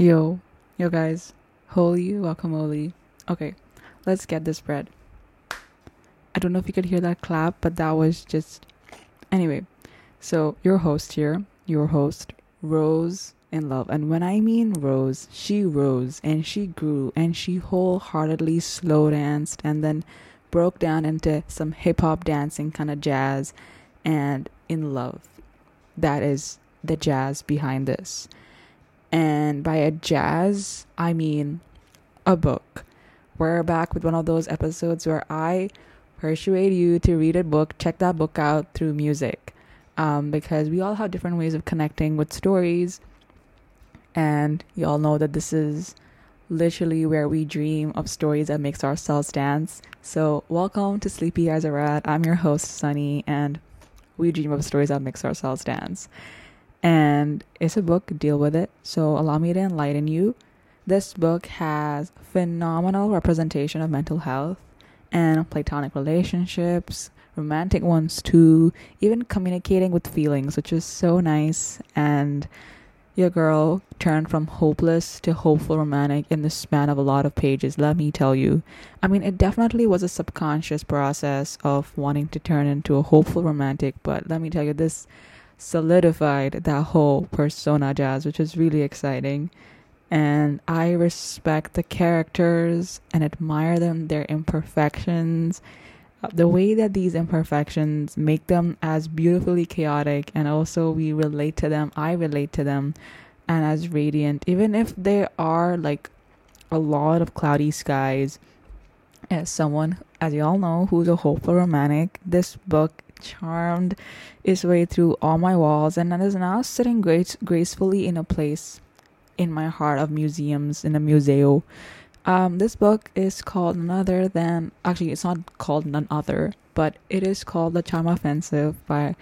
Yo, yo guys, holy guacamole. Okay, let's get this bread. I don't know if you could hear that clap, but that was just. Anyway, so your host here, your host, Rose in Love. And when I mean Rose, she rose and she grew and she wholeheartedly slow danced and then broke down into some hip hop dancing kind of jazz and in love. That is the jazz behind this. And by a jazz, I mean a book. We're back with one of those episodes where I persuade you to read a book, check that book out through music. Um, because we all have different ways of connecting with stories. And you all know that this is literally where we dream of stories that makes ourselves dance. So welcome to Sleepy Eyes Are Rad. I'm your host, Sunny, and we dream of stories that makes ourselves dance and it's a book deal with it. So allow me to enlighten you. This book has phenomenal representation of mental health and platonic relationships romantic ones too even communicating with feelings which is so nice. And your girl turned from hopeless to hopeful romantic in the span of a lot of pages let me tell you. I mean it definitely was a subconscious process of wanting to turn into a hopeful romantic but let me tell you this solidified that whole persona jazz, which is really exciting. And I respect the characters and admire them, their imperfections, uh, the way that these imperfections make them as beautifully chaotic, and also we relate to them. I relate to them, and as radiant, even if there are like a lot of cloudy skies. As someone, as you all know, who's a hopeful romantic, this book charmed its way through all my walls and is now sitting grace- gracefully in a place in my heart of museums in a museo. Um, this book is called none other than actually it's not called none other, but it is called The Charm Offensive by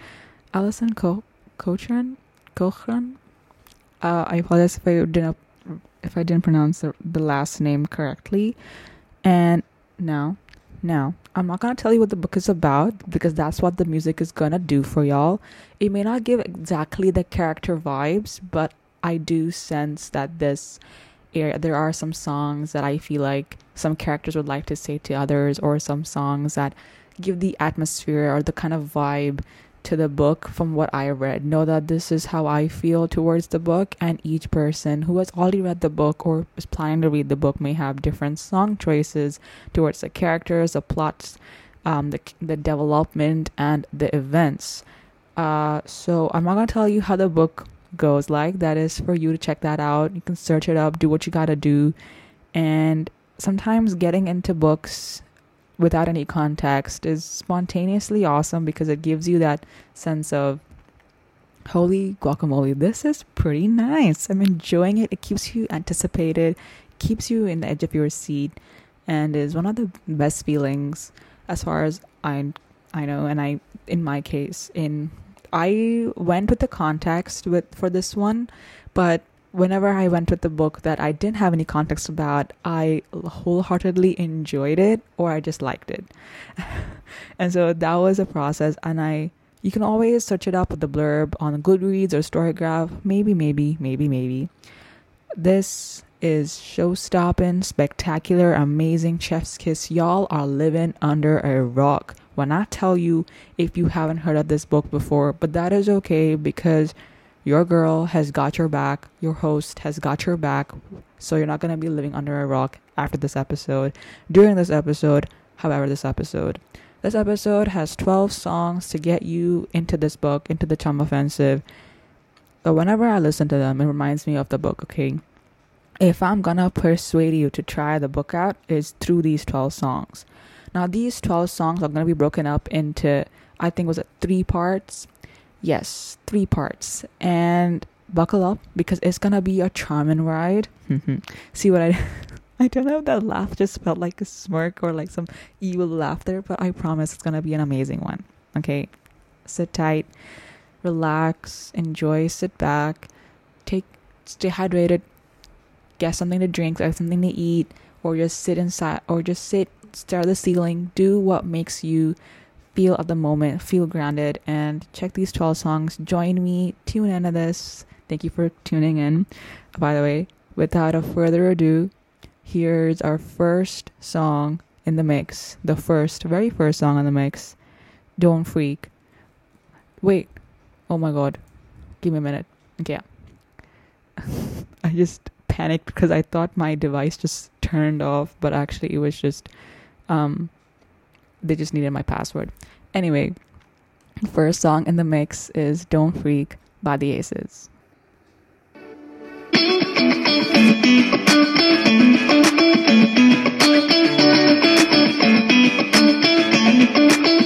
Alison Co- Cochrun. Cochrun. Uh, I apologize if I didn't if I didn't pronounce the, the last name correctly. And now now, I'm not going to tell you what the book is about because that's what the music is going to do for y'all. It may not give exactly the character vibes, but I do sense that this area, there are some songs that I feel like some characters would like to say to others, or some songs that give the atmosphere or the kind of vibe to the book from what I read. Know that this is how I feel towards the book, and each person who has already read the book or is planning to read the book may have different song choices towards the characters, the plots, um, the the development, and the events. Uh, so I'm not gonna tell you how the book goes. Like that is for you to check that out. You can search it up, do what you gotta do, and sometimes getting into books without any context is spontaneously awesome because it gives you that sense of holy guacamole this is pretty nice. I'm enjoying it. It keeps you anticipated keeps you in the edge of your seat and is one of the best feelings as far as i i know and i in my case in i went with the context with for this one but whenever I went with the book that I didn't have any context about, I wholeheartedly enjoyed it or I just liked it. and so that was a process and I you can always search it up with the blurb on Goodreads or Storygraph. Maybe, maybe, maybe, maybe. This is show stopping, spectacular, amazing chef's kiss. Y'all are living under a rock. When I tell you if you haven't heard of this book before, but that is okay because your girl has got your back. Your host has got your back. So you're not going to be living under a rock after this episode, during this episode, however, this episode. This episode has 12 songs to get you into this book, into the Charm Offensive. So whenever I listen to them, it reminds me of the book, okay? If I'm gonna persuade you to try the book out, it's through these 12 songs. Now, these 12 songs are gonna be broken up into, I think, was it three parts? Yes, three parts. And buckle up because it's gonna be a charming ride. Mm-hmm. See what I I don't know if that laugh just felt like a smirk or like some evil laughter, but I promise it's gonna be an amazing one. Okay. Sit tight, relax, enjoy, sit back, take stay hydrated, get something to drink, get something to eat, or just sit inside or just sit, stare at the ceiling, do what makes you feel at the moment, feel grounded, and check these 12 songs. Join me, tune into this. Thank you for tuning in. By the way, without a further ado, here's our first song in the mix. The first, very first song in the mix. Don't Freak. Wait. Oh my god. Give me a minute. Okay. I just panicked because I thought my device just turned off, but actually it was just um they just needed my password. Anyway, first song in the mix is Don't Freak by the Aces.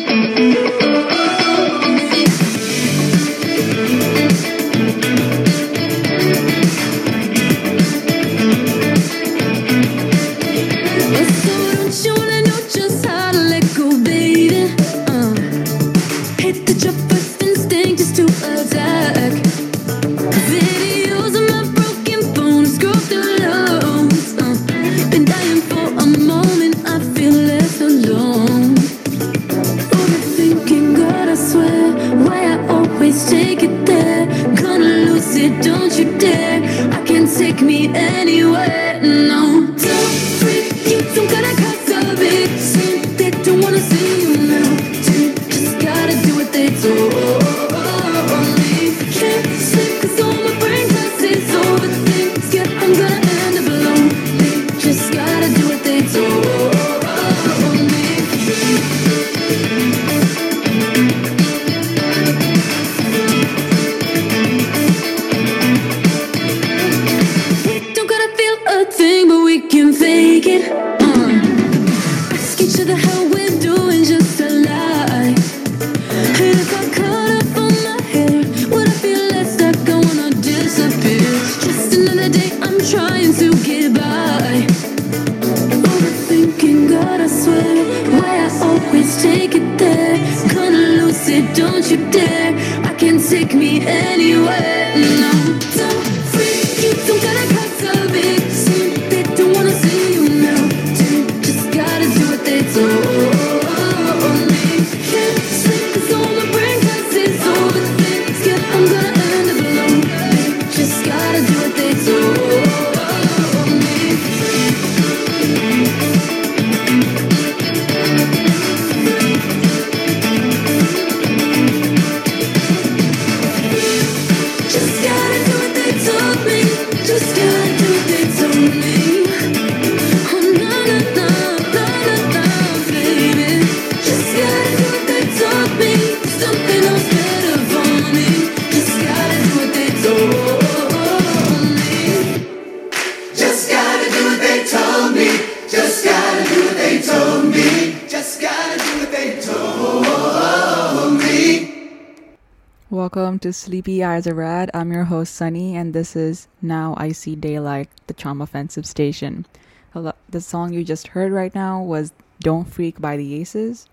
Sleepy Eyes Are Rad. I'm your host, Sunny, and this is Now I See Daylight, the Charm Offensive Station. The song you just heard right now was Don't Freak by the Aces.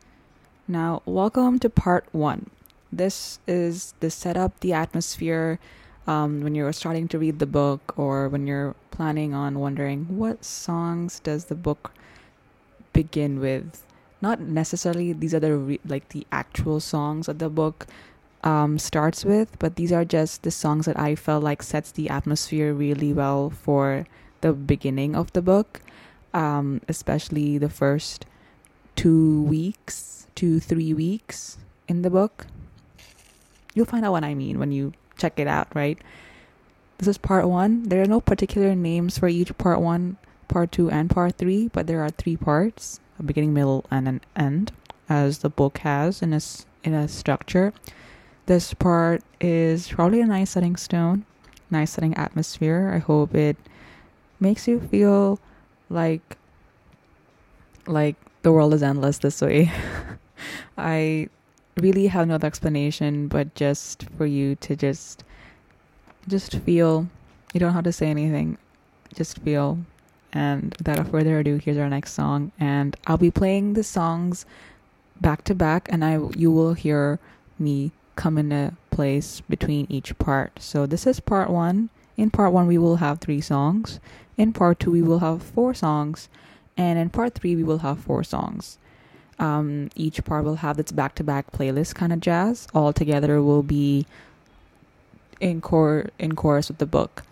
Now, welcome to part one. This is the setup, the atmosphere, um, when you're starting to read the book or when you're planning on wondering what songs does the book begin with. Not necessarily these are the re- like the actual songs of the book, um, starts with, but these are just the songs that I felt like sets the atmosphere really well for the beginning of the book, um, especially the first two weeks, two three weeks in the book. You'll find out what I mean when you check it out, right? This is part one. There are no particular names for each part one, part two, and part three, but there are three parts: a beginning, middle, and an end, as the book has in a in a structure. This part is probably a nice setting stone, nice setting atmosphere. I hope it makes you feel like like the world is endless this way. I really have no other explanation but just for you to just just feel you don't have to say anything just feel and without further ado here's our next song and i'll be playing the songs back to back and i you will hear me come into place between each part. So this is part one. In part one, we will have three songs. In part two, we will have four songs. And in part three, we will have four songs um, each part will have its back-to-back playlist kind of jazz. All together will be in core in chorus with the book,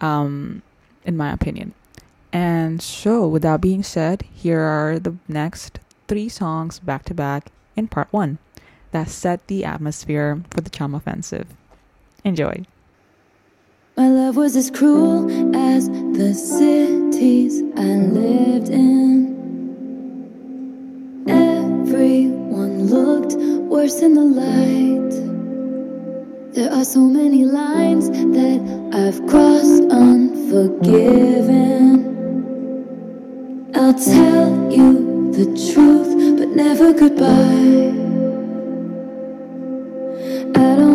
um, in my opinion. And so, with that being said, here are the next three songs back to back in part one that set the atmosphere for the Charm Offensive. Enjoy. My love was as cruel as the cities I lived in. course in the light. There are so many lines that I've crossed unforgiven. I'll tell you the truth, but never goodbye. I don't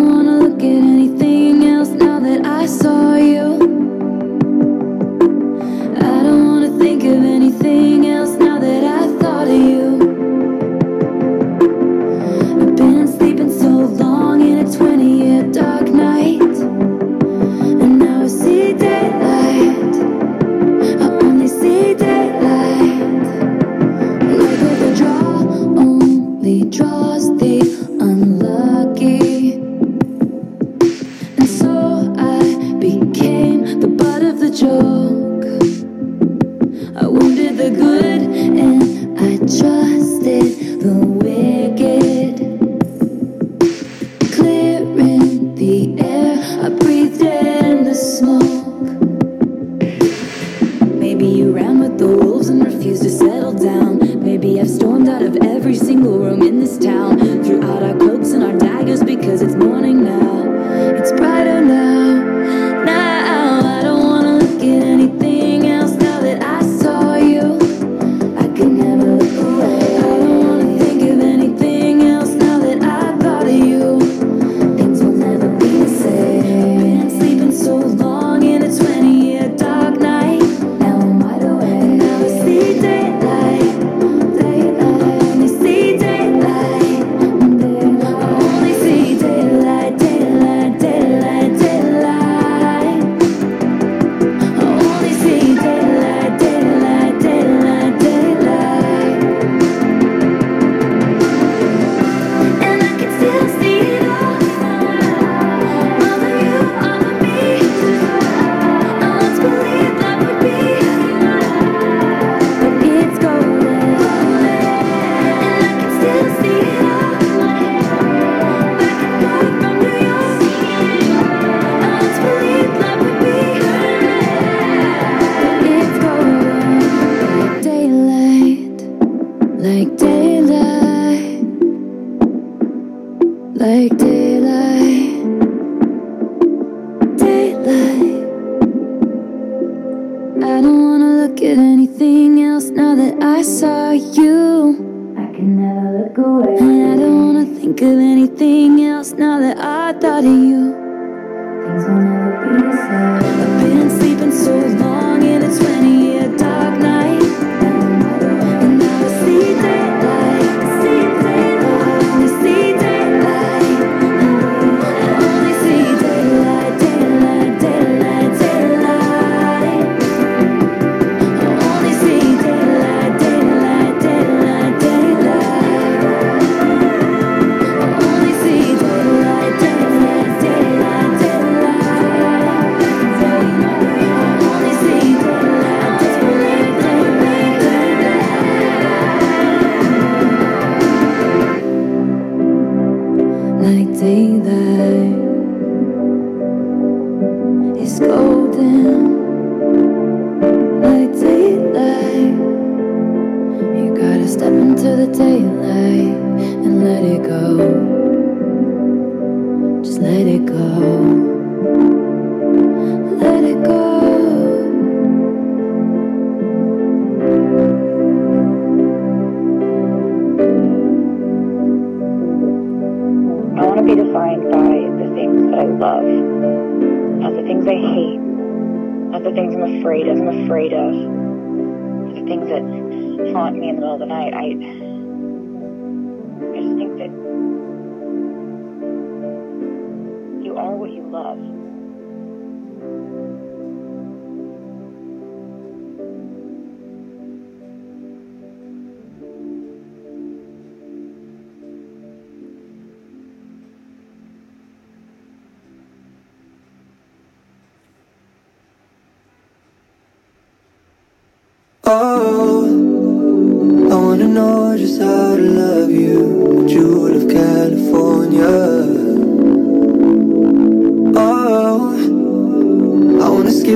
to the daylight and let it go. Just let it go. Let it go. I want to be defined by the things that I love, not the things I hate, not the things I'm afraid of, I'm afraid of, the things that haunt me in the middle of the night. I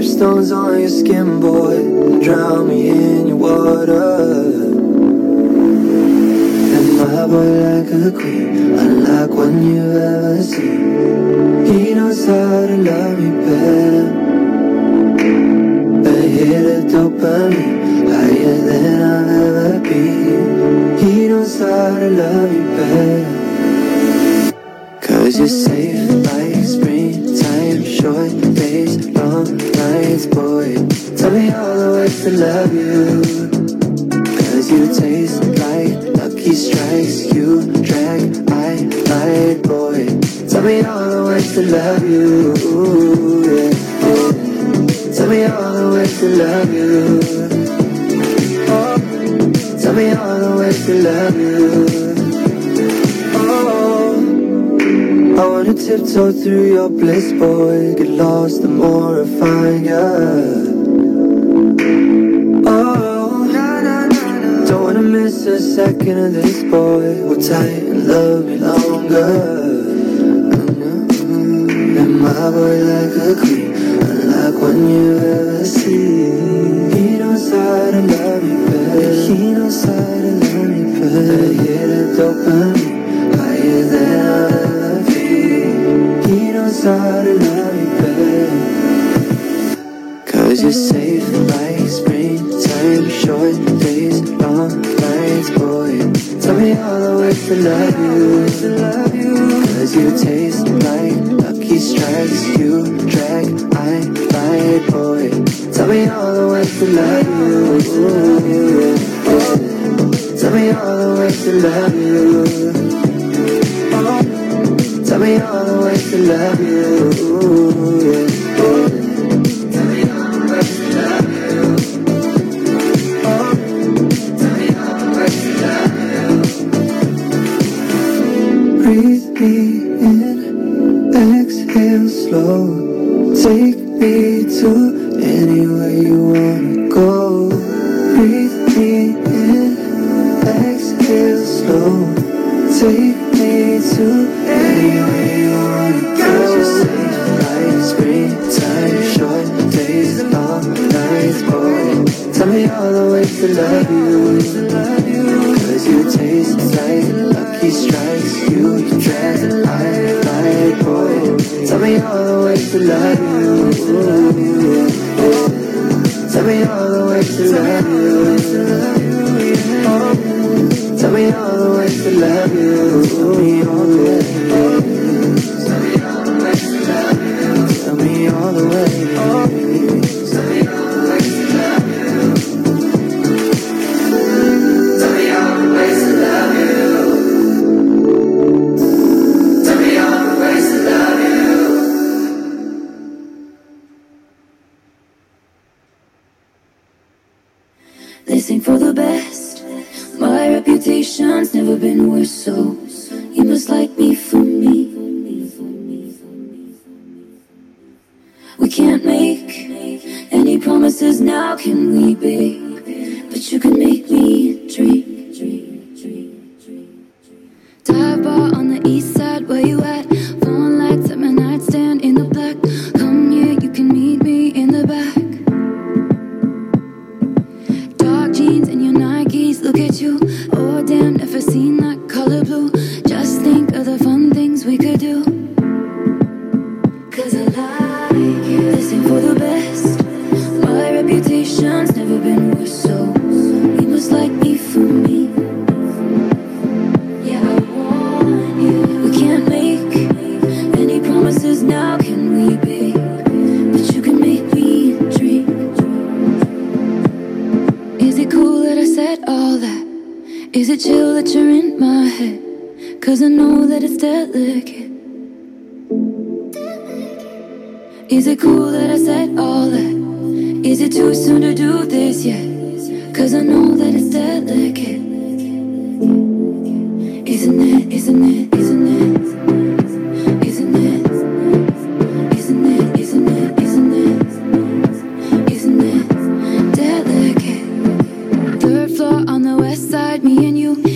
I stones on your skin, boy, drown me in your water. And my boy like a queen, unlike one you've ever seen. He knows how to love me better. A hit of dopamine, higher than I've ever been. He knows how to love me better. Cause you're safe like springtime, short days, long nights, boy. Tell me all the ways to love you. Cause you taste like lucky strikes, you drag my light, boy. Tell me all the ways to love you. Yeah, yeah. Tell me all the ways to love you. Tell me all the ways to love you. I wanna tiptoe through your bliss, boy. Get lost the more I find ya. Oh, don't wanna miss a second of this, boy. Hold tight and love me longer. And my boy like a queen, unlike one you ever see. He knows how to love me better. He knows how to love me better. Hit a dopamine How to better. Cause you're safe like springtime, short days, long nights, boy. Tell me all the ways to love you. Cause you taste like lucky strikes, you drag I light, boy. Tell me all the ways to love you. Tell me all the ways to love you. Me all the ways to love you. Yeah. You. Oh, Tell me all the ways to love you. floor on the west side, me and you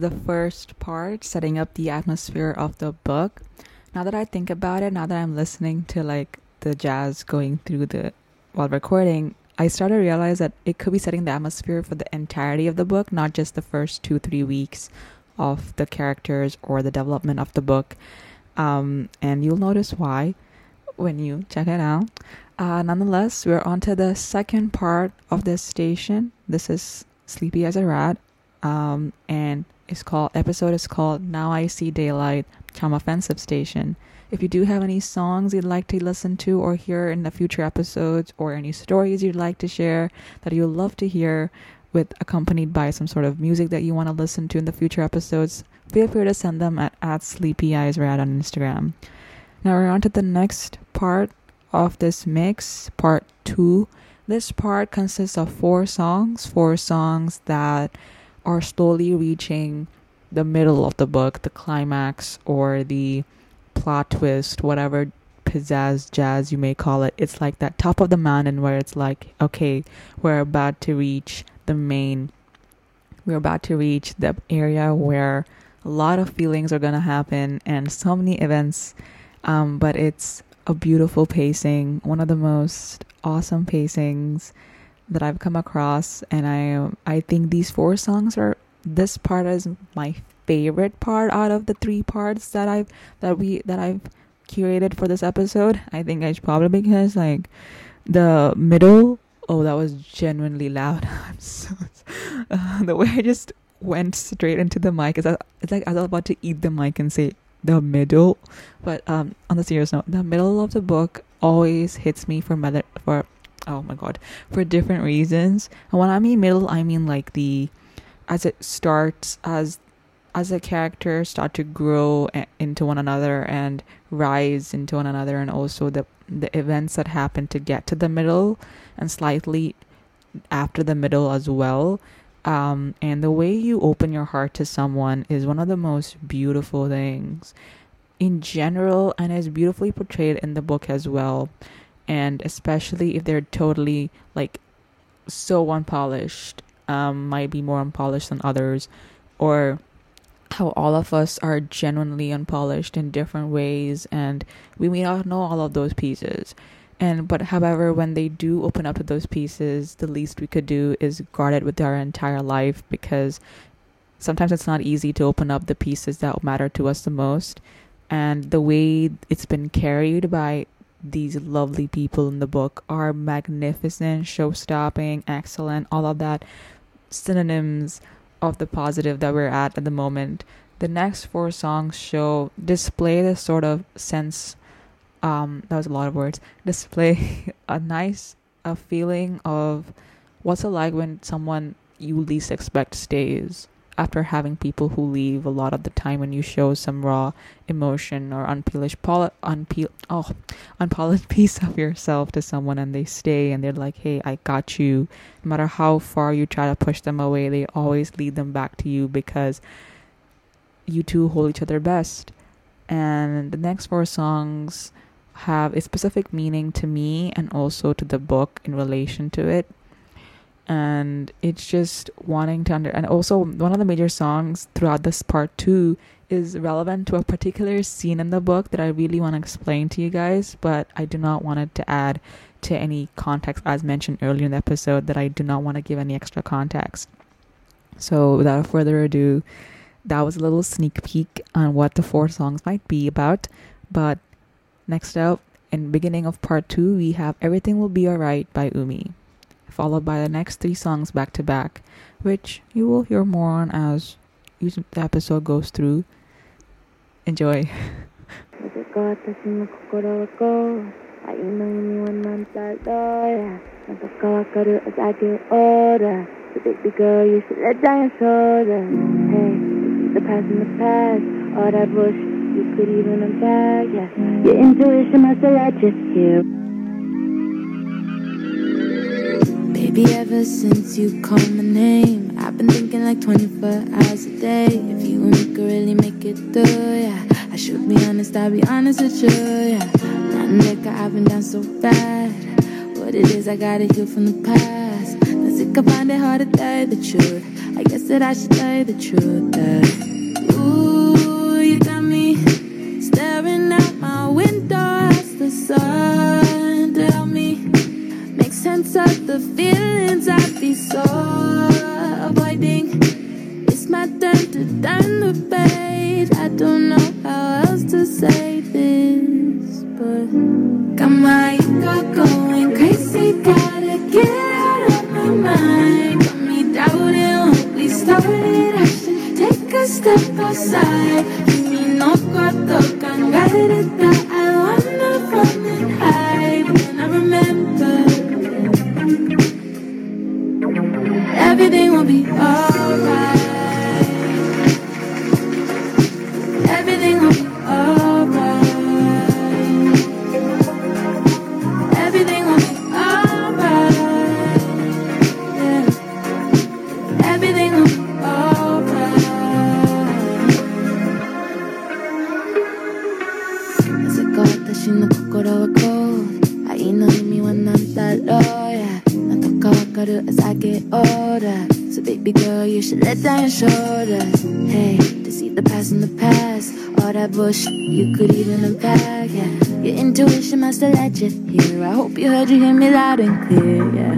the first part, setting up the atmosphere of the book. Now that I think about it, now that I'm listening to like the jazz going through the while recording, I started to realize that it could be setting the atmosphere for the entirety of the book, not just the first two, three weeks of the characters or the development of the book. Um, and you'll notice why when you check it out. Uh, nonetheless, we're on to the second part of this station. This is Sleepy Eyes Are Rad um, and it's called episode is called Now I See Daylight Charm Offensive Station. If you do have any songs you'd like to listen to or hear in the future episodes, or any stories you'd like to share that you'd love to hear, with accompanied by some sort of music that you want to listen to in the future episodes, feel free to send them at, at Sleepy Eyes Rad on Instagram. Now we're on to the next part of this mix, part two. This part consists of four songs, four songs that are slowly reaching the middle of the book, the climax or the plot twist, whatever pizzazz jazz you may call it. It's like that top of the mountain where it's like, okay, we're about to reach the main, we're about to reach the area where a lot of feelings are going to happen and so many events. Um, but it's a beautiful pacing, one of the most awesome pacings that I've come across, and I I think these four songs are this part is my favorite part out of the three parts that I've that we that I've curated for this episode. I think it's probably because like the middle. Oh, that was genuinely loud. I'm so uh, the way I just went straight into the mic is it's like I was about to eat the mic and say the middle. But um, on the serious note, the middle of the book always hits me for mother for oh my god for different reasons. And when i mean middle i mean like the as it starts as as the characters start to grow a- into one another and rise into one another and also the the events that happen to get to the middle and slightly after the middle as well. Um, and the way you open your heart to someone is one of the most beautiful things. In general and is beautifully portrayed in the book as well and especially if they're totally like so unpolished um might be more unpolished than others or how all of us are genuinely unpolished in different ways and we may not know all of those pieces and but however when they do open up to those pieces the least we could do is guard it with our entire life because sometimes it's not easy to open up the pieces that matter to us the most. And the way it's been carried by these lovely people in the book are magnificent, show stopping, excellent, all of that synonyms of the positive that we're at at the moment. The next four songs show display this sort of sense um that was a lot of words. Display a nice a feeling of what's it like when someone you least expect stays after having people who leave a lot of the time when you show some raw emotion or unpolished poli- unpeel oh unpolished piece of yourself to someone and they stay and they're like hey i got you. No matter how far you try to push them away they always lead them back to you because you two hold each other best. And the next four songs have a specific meaning to me and also to the book in relation to it and it's just wanting to under and also one of the major songs throughout this part two is relevant to a particular scene in the book that I really want to explain to you guys, but I do not want it to add to any context as mentioned earlier in the episode that I do not want to give any extra context. So without further ado, that was a little sneak peek on what the four songs might be about. But next up, in beginning of part two, we have Everything Will Be Alright by Umi followed by the next three songs back to back, which you will hear more on as the episode goes through. Enjoy. 私の心はこう愛の意味は何だろうやなんとかわかる as I get older So baby girl you should let down your shoulder Hey, the past in the past All that bush you could even unpack Yeah, your intuition must have let you hear Baby, ever since you called my name, I've been thinking like 24 hours a day. If you and me could really make it through, yeah. I should be honest, I'll be honest with you, yeah. Nothing that I've been down so bad. What it is, I gotta heal from the past. Cause it can find it hard to tell you the truth. I guess that I should tell you the truth. That, ooh, you got me staring out my window as the sun sense of the feelings I be so avoiding. It's my turn to turn the page. I don't know how else to say this, but got my ego going crazy. Gotta get out of my mind. Got me doubting what we started. I should take a step outside. Me no cuarto cangarita. I be alright. You could even unpack yeah. Your intuition must have let you here. I hope you heard you hear me loud and clear yeah.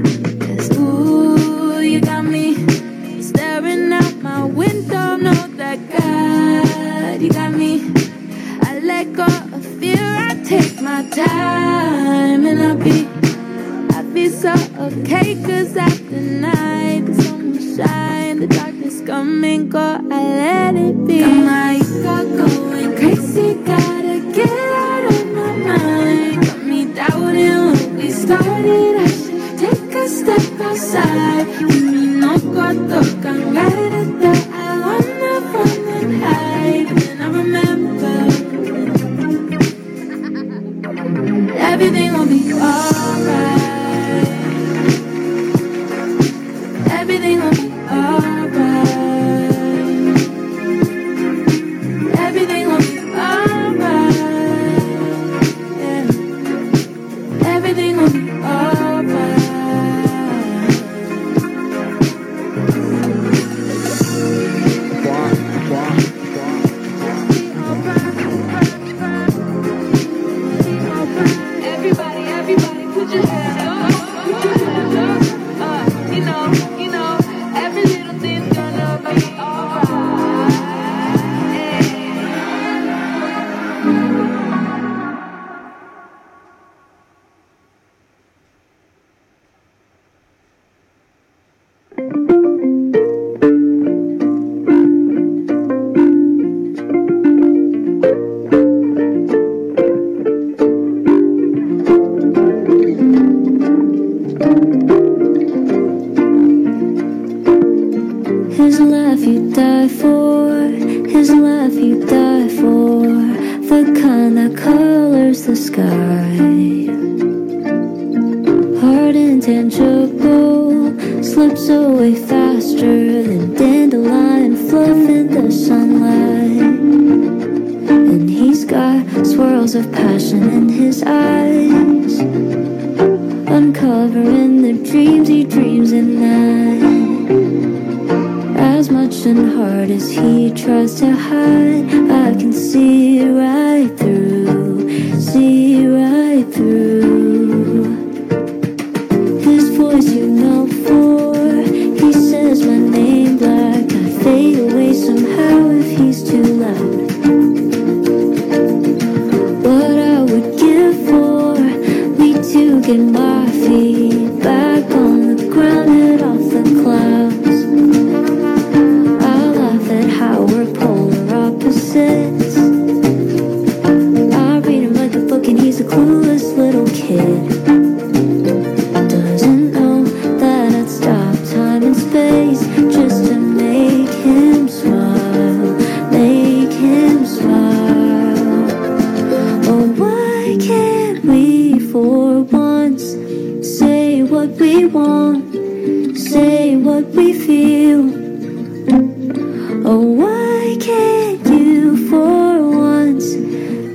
Oh, why can't you for once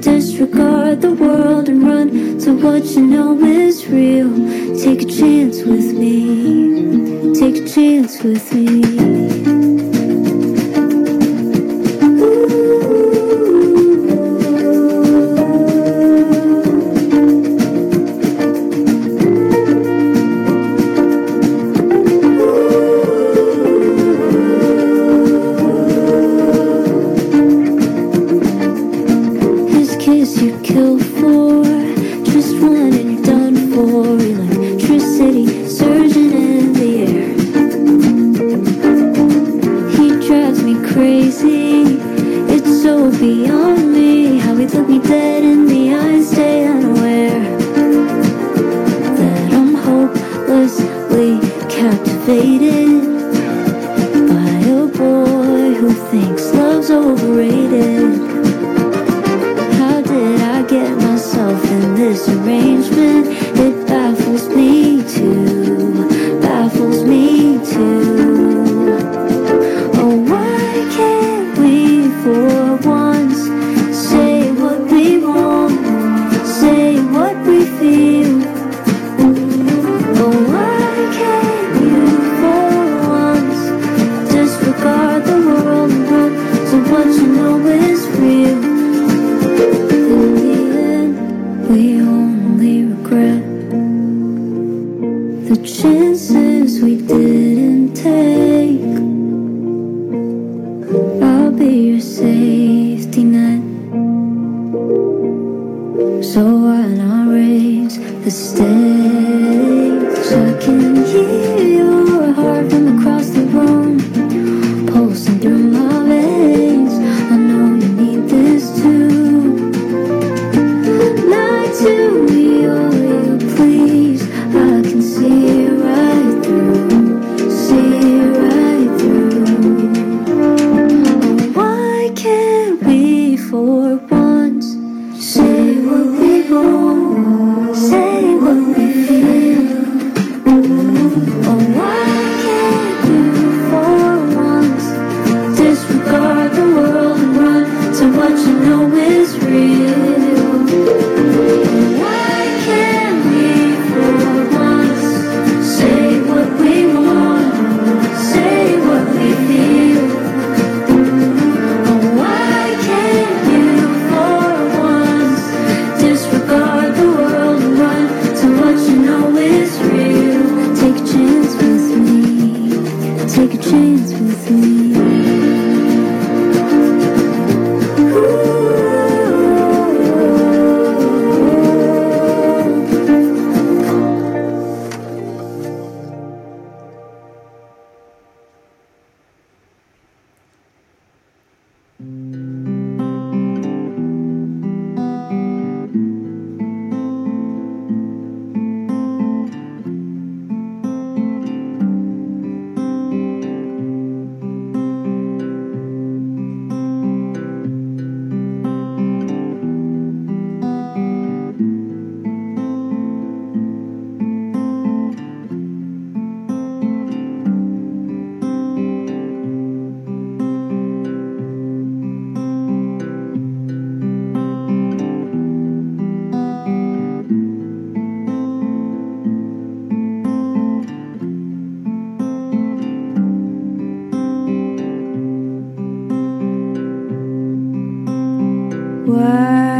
disregard the world and run to what you know is real? Take a chance with me, take a chance with me. Why?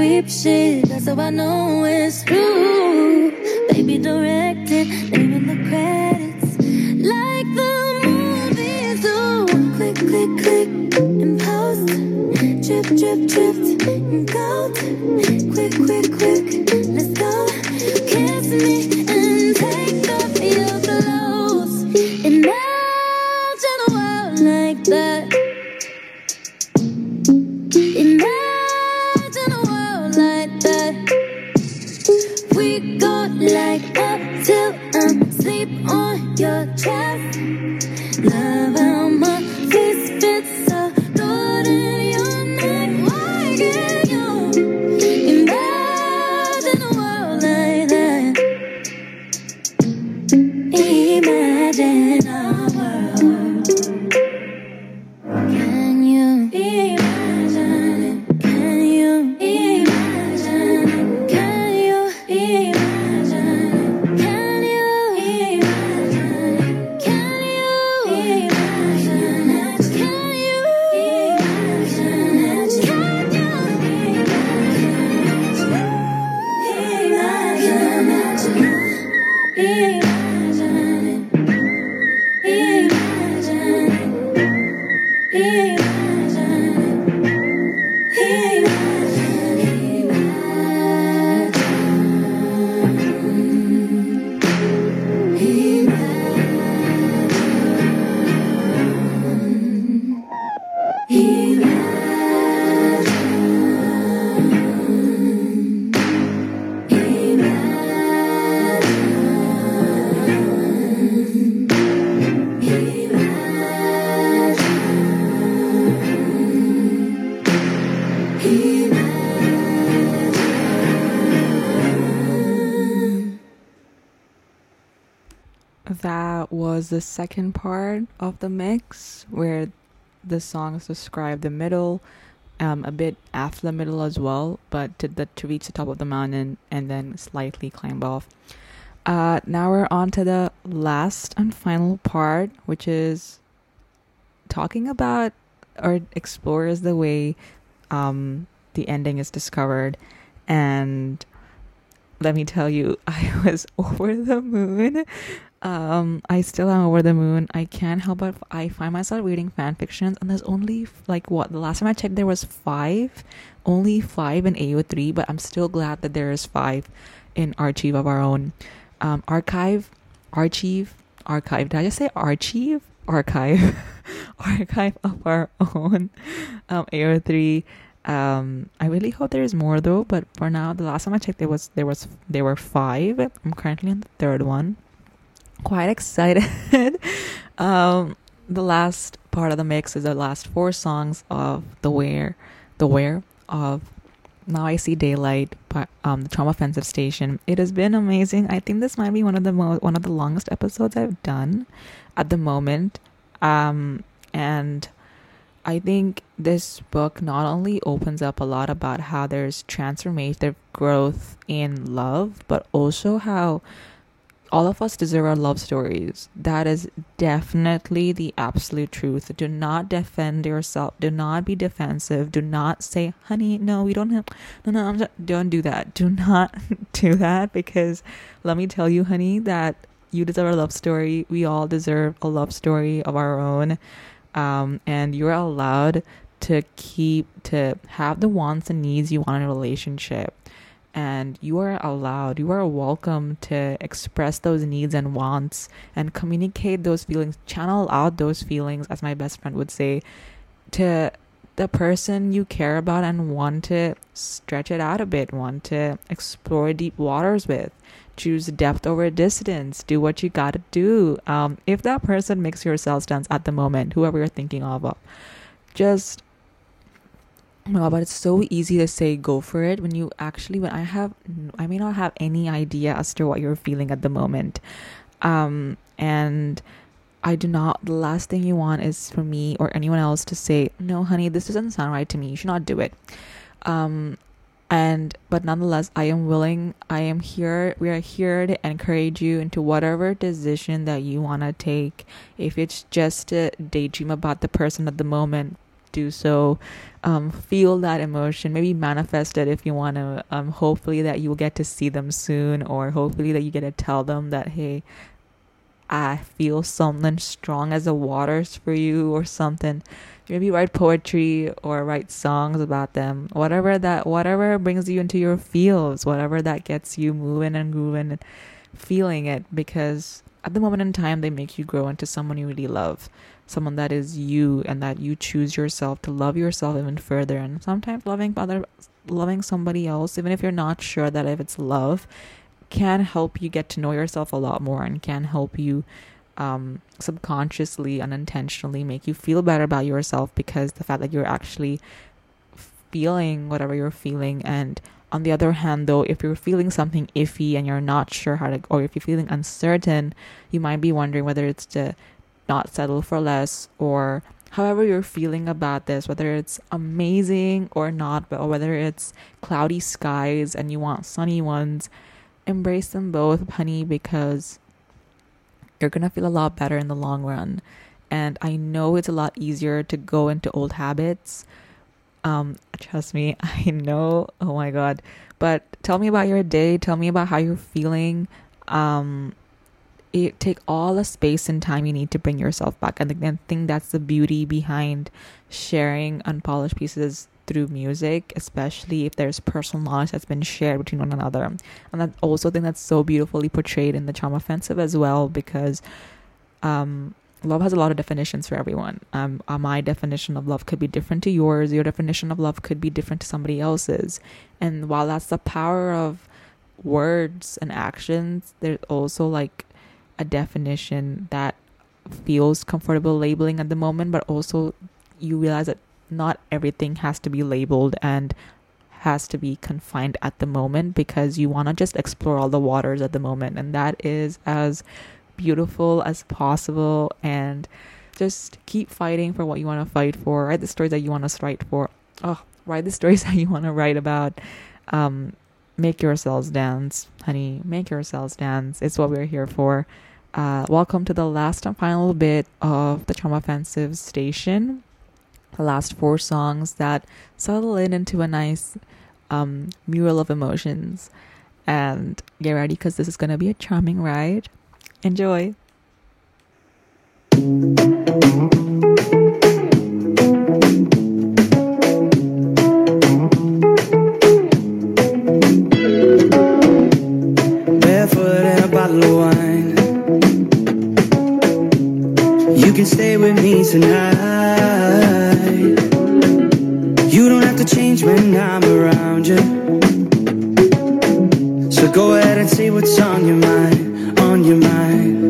creep shit. That's how I know it's true. Baby directed, naming the credits like the movies do. Click, click, click, and post. Drip, drip, drip, and go. Quick, quick, quick, let's go. Kiss me and take off your clothes. Imagine a world like that. just That was the second part of the mix where the songs describe the middle, um, a bit after the middle as well, but to the to reach the top of the mountain and then slightly climb off. Uh, now we're on to the last and final part, which is talking about or explores the way um, the ending is discovered. And let me tell you, I was over the moon. Um, I still am over the moon. I can't help but I find myself reading fan fictions, and there's only like what the last time I checked, there was five, only five in AO3, but I'm still glad that there is five in Archive of Our Own. Um, archive, Archive, Archive. Did I just say Archive? Archive, Archive of Our Own. Um, AO3. Um, I really hope there is more though, but for now, the last time I checked, there was there was there were five. I'm currently on the third one quite excited. um, the last part of the mix is the last four songs of the Wear, the Wear of Now I See Daylight, but um, the Charm Offensive Station. It has been amazing. I think this might be one of the mo- one of the longest episodes I've done at the moment. Um, and I think this book not only opens up a lot about how there's transformative growth in love, but also how all of us deserve our love stories. That is definitely the absolute truth. Do not defend yourself. Do not be defensive. Do not say, honey, no, we don't have, no, no, I'm don't do that. Do not do that because let me tell you, honey, that you deserve a love story. We all deserve a love story of our own. Um, and you're allowed to keep, to have the wants and needs you want in a relationship and you are allowed, you are welcome to express those needs and wants and communicate those feelings, channel out those feelings, as my best friend would say, to the person you care about and want to stretch it out a bit, want to explore deep waters with. Choose depth over distance. Do what you gotta do. Um, if that person makes your cells dance at the moment, whoever you're thinking of, just my god but it's so easy to say go for it when you actually when i have i may not have any idea as to what you're feeling at the moment. Um and i do not the last thing you want is for me or anyone else to say no honey this doesn't sound right to me. You should not do it. Um and but nonetheless i am willing i am here we are here to encourage you into whatever decision that you want to take. If it's just to daydream about the person at the moment do so um, feel that emotion maybe manifest it if you want to um, hopefully that you will get to see them soon or hopefully that you get to tell them that hey i feel something strong as the waters for you or something. Maybe write poetry or write songs about them. Whatever that whatever brings you into your feels whatever that gets you moving and grooving and feeling it because at the moment in time they make you grow into someone you really love someone that is you and that you choose yourself to love yourself even further. And sometimes loving other loving somebody else even if you're not sure that if it's love can help you get to know yourself a lot more and can help you um, subconsciously unintentionally make you feel better about yourself because the fact that you're actually feeling whatever you're feeling. And on the other hand though if you're feeling something iffy and you're not sure how to or if you're feeling uncertain you might be wondering whether it's to not settle for less or however you're feeling about this, whether it's amazing or not, or whether it's cloudy skies and you want sunny ones, embrace them both, honey, because you're gonna feel a lot better in the long run. And I know it's a lot easier to go into old habits. Um, trust me, I know. Oh my god. But tell me about your day, tell me about how you're feeling. Um, it take all the space and time you need to bring yourself back. And I think that's the beauty behind sharing unpolished pieces through music, especially if there's personal knowledge that's been shared between one another. And I also think that's so beautifully portrayed in the Charm Offensive as well, because um, love has a lot of definitions for everyone. Um, uh, my definition of love could be different to yours. Your definition of love could be different to somebody else's. And while that's the power of words and actions, there's also like a definition that feels comfortable labeling at the moment, but also you realize that not everything has to be labeled and has to be confined at the moment because you want to just explore all the waters at the moment. And that is as beautiful as possible. And just keep fighting for what you want to fight for. Write the stories that you want to write for. Oh, write the stories that you want to write about. Um, make yourselves dance, honey. Make yourselves dance. It's what we're here for. Uh, welcome to the last and final bit of the Charm Offensive station. The last four songs that settle in into a nice um, mural of emotions. And get ready because this is going to be a charming ride. Enjoy. Can stay with me tonight. You don't have to change when I'm around you. So go ahead and say what's on your mind, on your mind.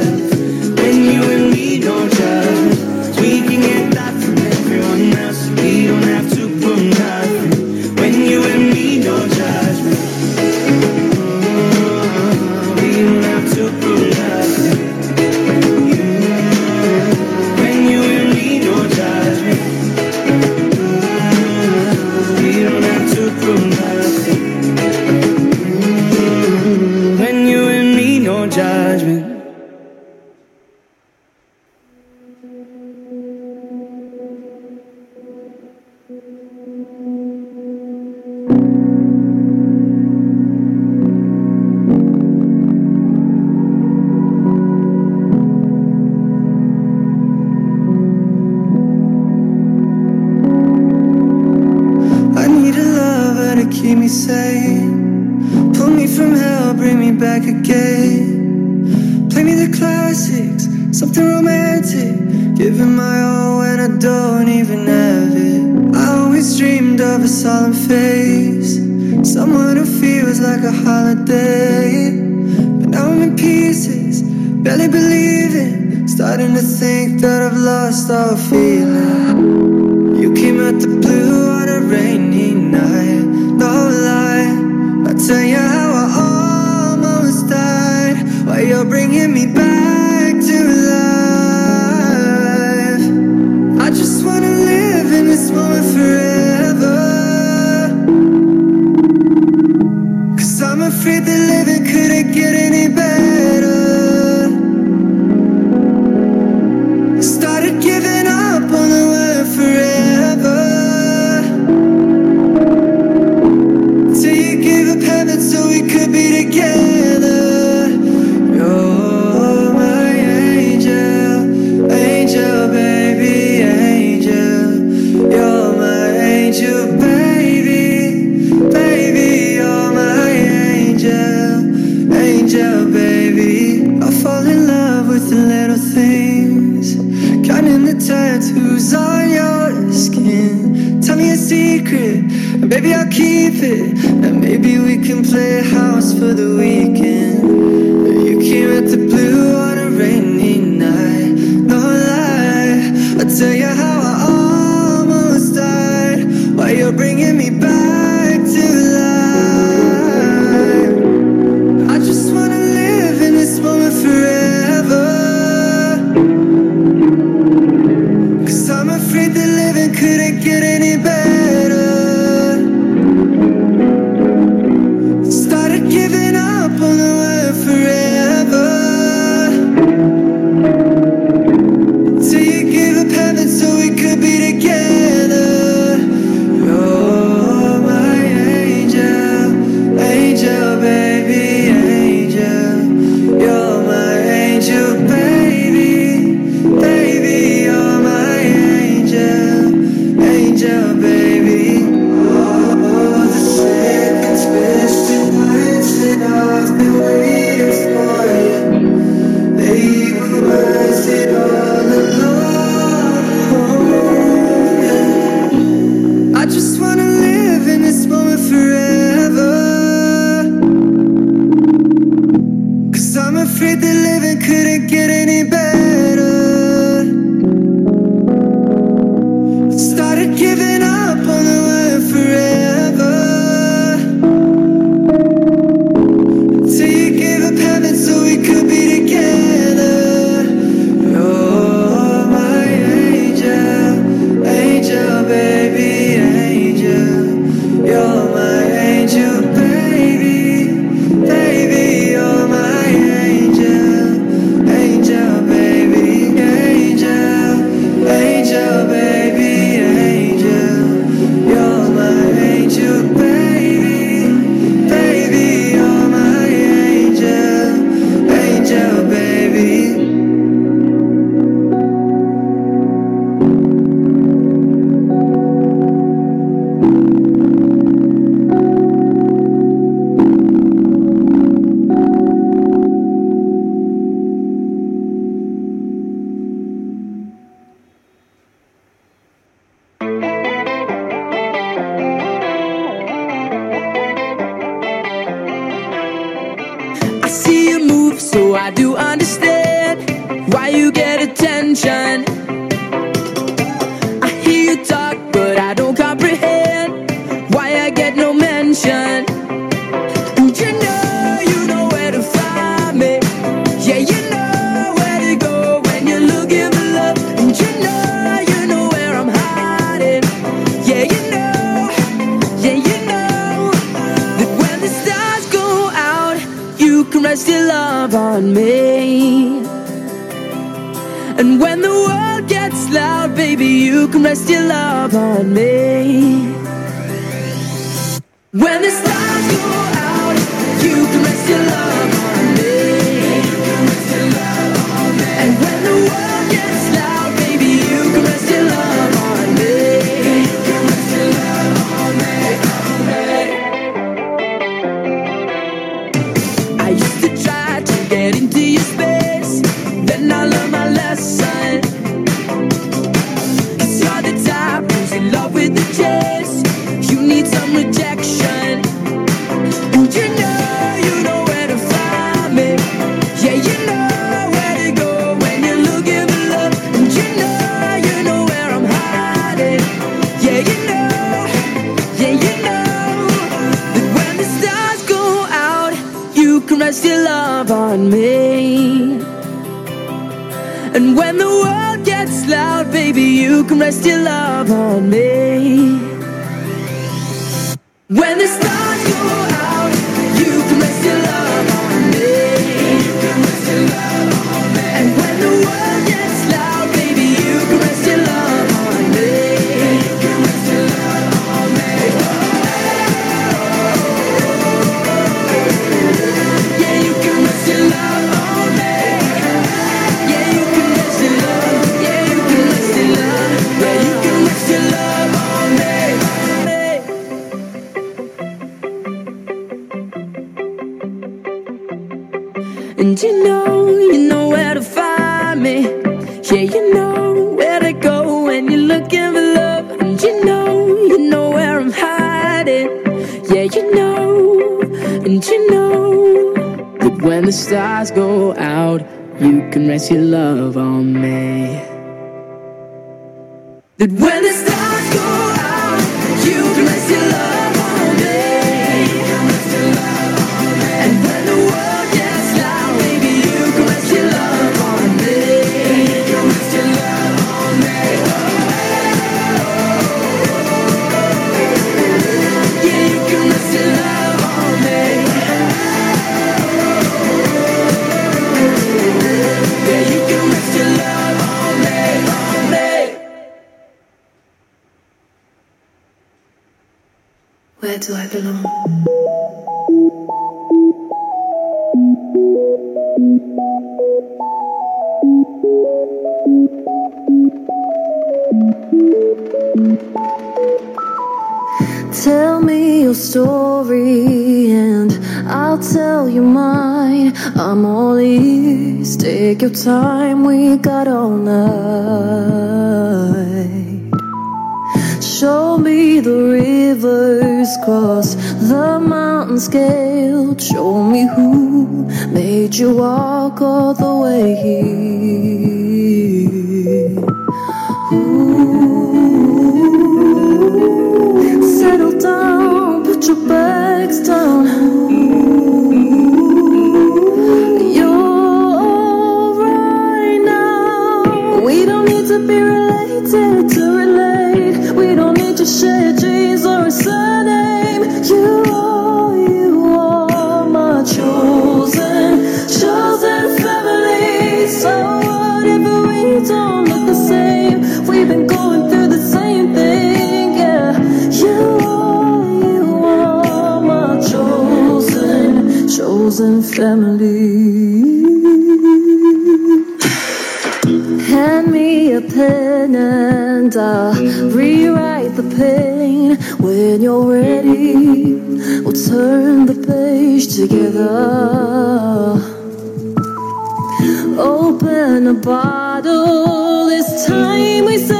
Yourself. When I've learned You can rest your love on me. Where do I belong? Tell me your story and I'll tell you mine. I'm all ears. Take your time, we got all night. Show me the rivers cross, the mountains scaled. Show me who made you walk all the way here. Ooh. Settle down, put your bags down. You're alright now. We don't need to be related to share genes or a surname. You are, you are my chosen, chosen family. So we don't look the same? We've been going through the same thing, yeah. You are, you are my chosen, chosen family. Hand me a pen and I'll rewrite the pain when you're ready. We'll turn the page together. Open a bottle, this time we.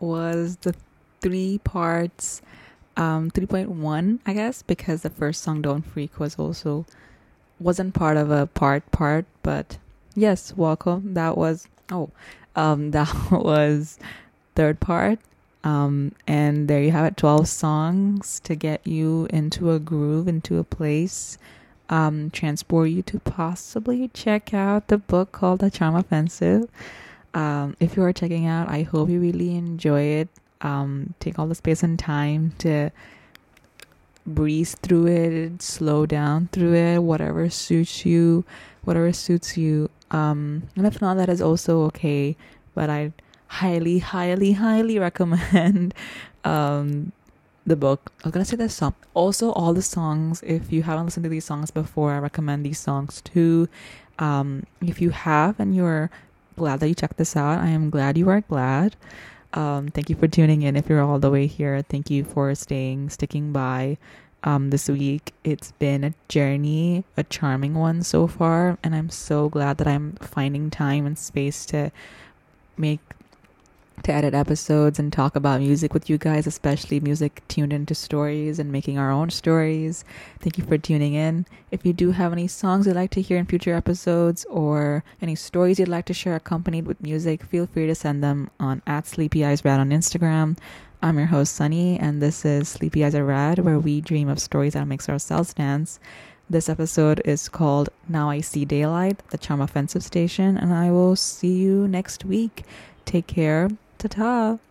Was the three parts, um, 3.1, I guess, because the first song, Don't Freak, was also wasn't part of a part part, but yes, welcome. That was oh, um, that was third part. Um, and there you have it 12 songs to get you into a groove, into a place, um, transport you to possibly check out the book called The Charm Offensive. Um, if you are checking out, I hope you really enjoy it. Um, take all the space and time to breeze through it, slow down through it, whatever suits you, whatever suits you. Um, and if not, that is also okay. But I highly, highly, highly recommend um, the book. I was gonna say the song. Also, all the songs. If you haven't listened to these songs before, I recommend these songs too. Um, if you have and you're glad that you checked this out, I am glad you are glad. Um, thank you for tuning in. If you're all the way here, thank you for staying, sticking by. Um, this week, it's been a journey, a charming one so far, and I'm so glad that I'm finding time and space to make to edit episodes and talk about music with you guys, especially music tuned into stories and making our own stories. Thank you for tuning in. If you do have any songs you'd like to hear in future episodes or any stories you'd like to share accompanied with music, feel free to send them on at Sleepy Eyes Rad on Instagram. I'm your host, Sunny, and this is Sleepy Eyes Are Rad, where we dream of stories that makes ourselves dance. This episode is called Now I See Daylight, the Charm Offensive Station, and I will see you next week. Take care. Ta ta.